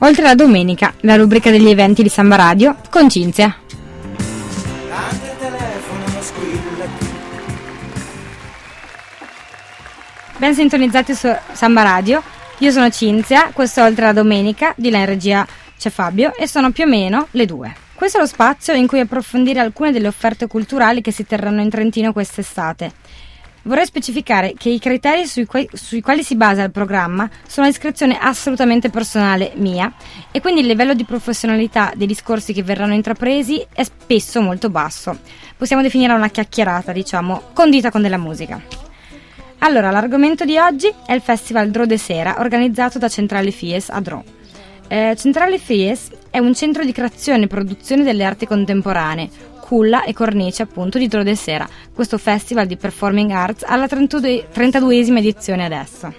Oltre la domenica, la rubrica degli eventi di Samba Radio con Cinzia. Ben sintonizzati su Samba Radio, io sono Cinzia, questo è Oltre la Domenica, di là in regia c'è Fabio e sono più o meno le due. Questo è lo spazio in cui approfondire alcune delle offerte culturali che si terranno in Trentino quest'estate. Vorrei specificare che i criteri sui, que- sui, quali si basa il programma sono a iscrizione assolutamente personale mia e quindi il livello di professionalità dei discorsi che verranno intrapresi è spesso molto basso. Possiamo definire una chiacchierata, diciamo, condita con della musica. Allora, l'argomento di oggi è il Festival Dro de Sera organizzato da Centrale Fies a Dro. Eh, Centrale Fies è un centro di creazione e produzione delle arti contemporanee, culla e cornice appunto di Dro de Sera, questo festival di performing arts alla 32esima edizione adesso.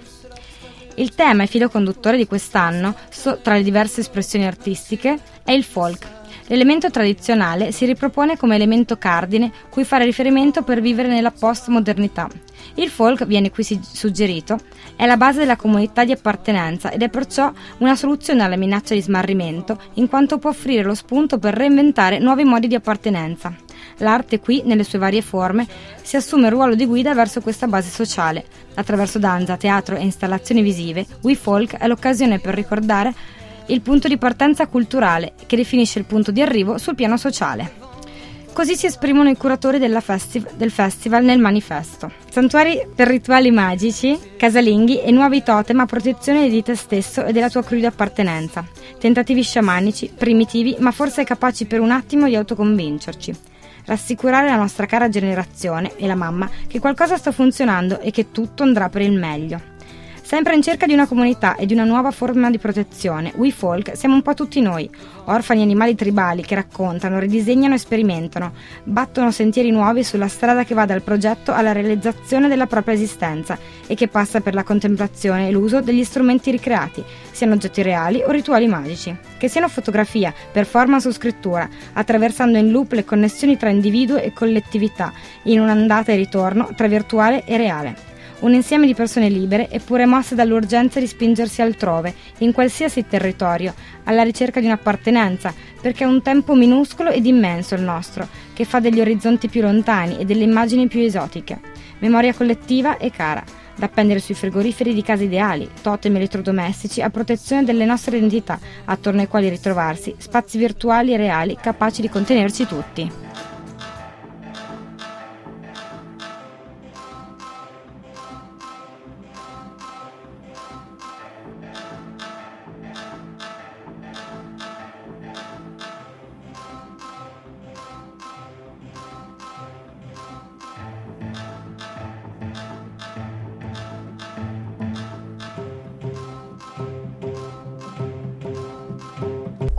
Il tema e filo conduttore di quest'anno, so, tra le diverse espressioni artistiche, è il folk. L'elemento tradizionale si ripropone come elemento cardine cui fare riferimento per vivere nella postmodernità. Il folk, viene qui suggerito, è la base della comunità di appartenenza ed è perciò una soluzione alla minaccia di smarrimento, in quanto può offrire lo spunto per reinventare nuovi modi di appartenenza. L'arte qui, nelle sue varie forme, si assume il ruolo di guida verso questa base sociale. Attraverso danza, teatro e installazioni visive, We Folk è l'occasione per ricordare il punto di partenza culturale che definisce il punto di arrivo sul piano sociale. Così si esprimono i curatori festi- del festival nel manifesto. Santuari per rituali magici, casalinghi e nuovi totem a protezione di te stesso e della tua cruda appartenenza. Tentativi sciamanici, primitivi, ma forse capaci per un attimo di autoconvincerci. Rassicurare la nostra cara generazione e la mamma che qualcosa sta funzionando e che tutto andrà per il meglio. Sempre in cerca di una comunità e di una nuova forma di protezione, We Folk siamo un po' tutti noi, orfani animali tribali che raccontano, ridisegnano e sperimentano, battono sentieri nuovi sulla strada che va dal progetto alla realizzazione della propria esistenza e che passa per la contemplazione e l'uso degli strumenti ricreati, siano oggetti reali o rituali magici. Che siano fotografia, performance o scrittura, attraversando in loop le connessioni tra individuo e collettività, in un'andata e ritorno tra virtuale e reale un insieme di persone libere eppure mosse dall'urgenza di spingersi altrove, in qualsiasi territorio, alla ricerca di un'appartenenza, perché è un tempo minuscolo ed immenso il nostro, che fa degli orizzonti più lontani e delle immagini più esotiche. Memoria collettiva e cara, da appendere sui frigoriferi di case ideali, totem elettrodomestici a protezione delle nostre identità, attorno ai quali ritrovarsi, spazi virtuali e reali capaci di contenerci tutti.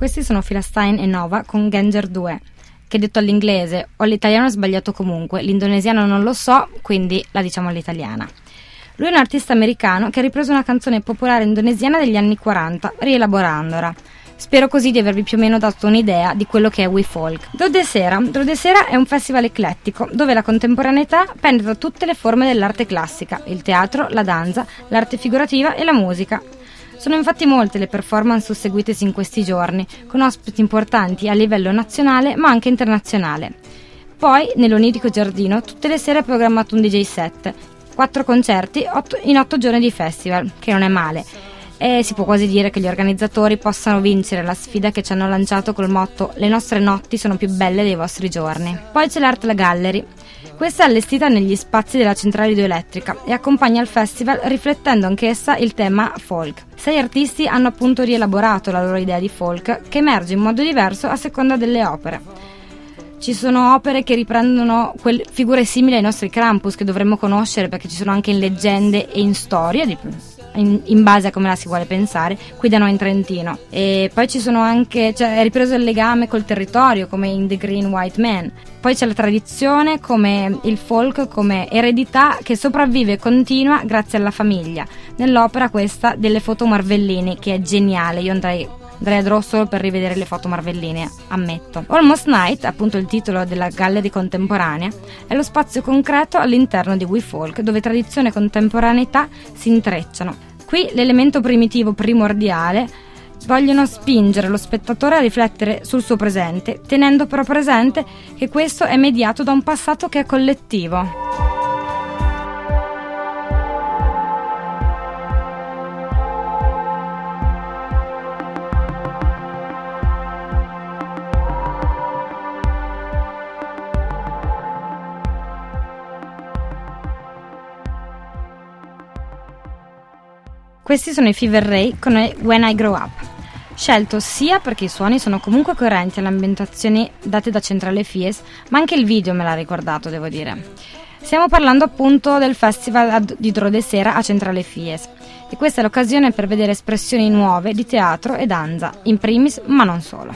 Questi sono Philistine e Nova con Ganger 2, che detto all'inglese o all'italiano è sbagliato comunque, l'indonesiano non lo so, quindi la diciamo all'italiana. Lui è un artista americano che ha ripreso una canzone popolare indonesiana degli anni 40, rielaborandola. Spero così di avervi più o meno dato un'idea di quello che è We Folk. Drodesera. Drodesera è un festival eclettico dove la contemporaneità penetra tutte le forme dell'arte classica, il teatro, la danza, l'arte figurativa e la musica. Sono infatti molte le performance susseguitesi in questi giorni, con ospiti importanti a livello nazionale ma anche internazionale. Poi, nell'onirico giardino, tutte le sere è programmato un DJ set, quattro concerti otto, in otto giorni di festival, che non è male. E si può quasi dire che gli organizzatori possano vincere la sfida che ci hanno lanciato col motto Le nostre notti sono più belle dei vostri giorni. Poi c'è l'Art Gallery, questa è allestita negli spazi della centrale idroelettrica e accompagna il festival riflettendo anch'essa il tema folk. Sei artisti hanno appunto rielaborato la loro idea di folk che emerge in modo diverso a seconda delle opere. Ci sono opere che riprendono figure simili ai nostri Krampus che dovremmo conoscere perché ci sono anche in leggende e in storie di in, in, base a come la si vuole pensare, qui da noi in Trentino. E poi ci sono anche, cioè è ripreso il legame col territorio, come in The Green White Man. Poi c'è la tradizione, come il folk, come eredità che sopravvive e continua grazie alla famiglia. Nell'opera questa delle foto Marvellini, che è geniale, io andrei andrei a Draw solo per rivedere le foto marvelline, ammetto. Almost Night, appunto il titolo della gallery contemporanea, è lo spazio concreto all'interno di We Folk, dove tradizione e contemporaneità si intrecciano. Qui l'elemento primitivo primordiale vogliono spingere lo spettatore a riflettere sul suo presente, tenendo però presente che questo è mediato da un passato che è collettivo. Questi sono i Fever Ray con When I Grow Up, scelto sia perché i suoni sono comunque coerenti alle ambientazioni date da Centrale Fies, ma anche il video me l'ha ricordato, devo dire. Stiamo parlando appunto del festival di Drode Sera a Centrale Fies e questa è l'occasione per vedere espressioni nuove di teatro e danza, in primis, ma non solo.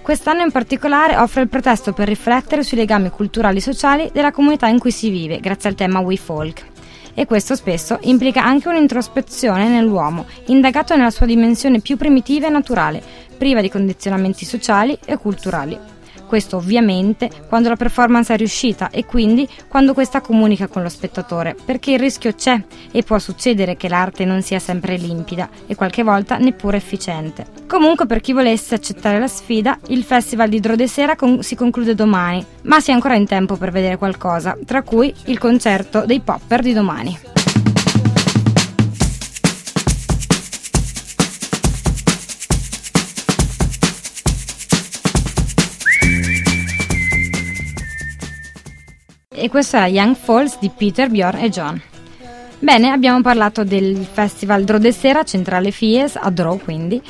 Quest'anno in particolare offre il pretesto per riflettere sui legami culturali e sociali della comunità in cui si vive, grazie al tema We Folk e questo spesso implica anche un'introspezione nell'uomo, indagato nella sua dimensione più primitiva e naturale, priva di condizionamenti sociali e culturali. Questo ovviamente quando la performance è riuscita e quindi quando questa comunica con lo spettatore, perché il rischio c'è e può succedere che l'arte non sia sempre limpida e qualche volta neppure efficiente. Comunque per chi volesse accettare la sfida, il Festival di Drodesera con- si conclude domani, ma si è ancora in tempo per vedere qualcosa, tra cui il concerto dei Popper di domani. E questo era Young Falls di Peter, Bjorn e John. Bene, abbiamo parlato del festival Drodesera Centrale Fies, a Dro quindi,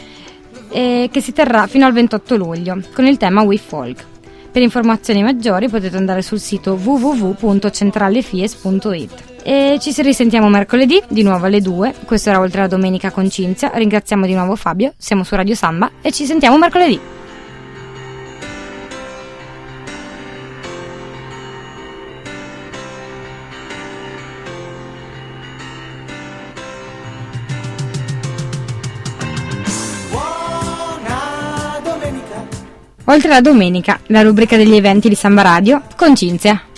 che si terrà fino al 28 luglio con il tema We Folk. Per informazioni maggiori potete andare sul sito www.centralefies.it. E ci risentiamo mercoledì, di nuovo alle 2. Questo era oltre la domenica con Cinzia. Ringraziamo di nuovo Fabio, siamo su Radio Samba e ci sentiamo mercoledì. Oltre la domenica, la rubrica degli eventi di Samba Radio con Cinzia.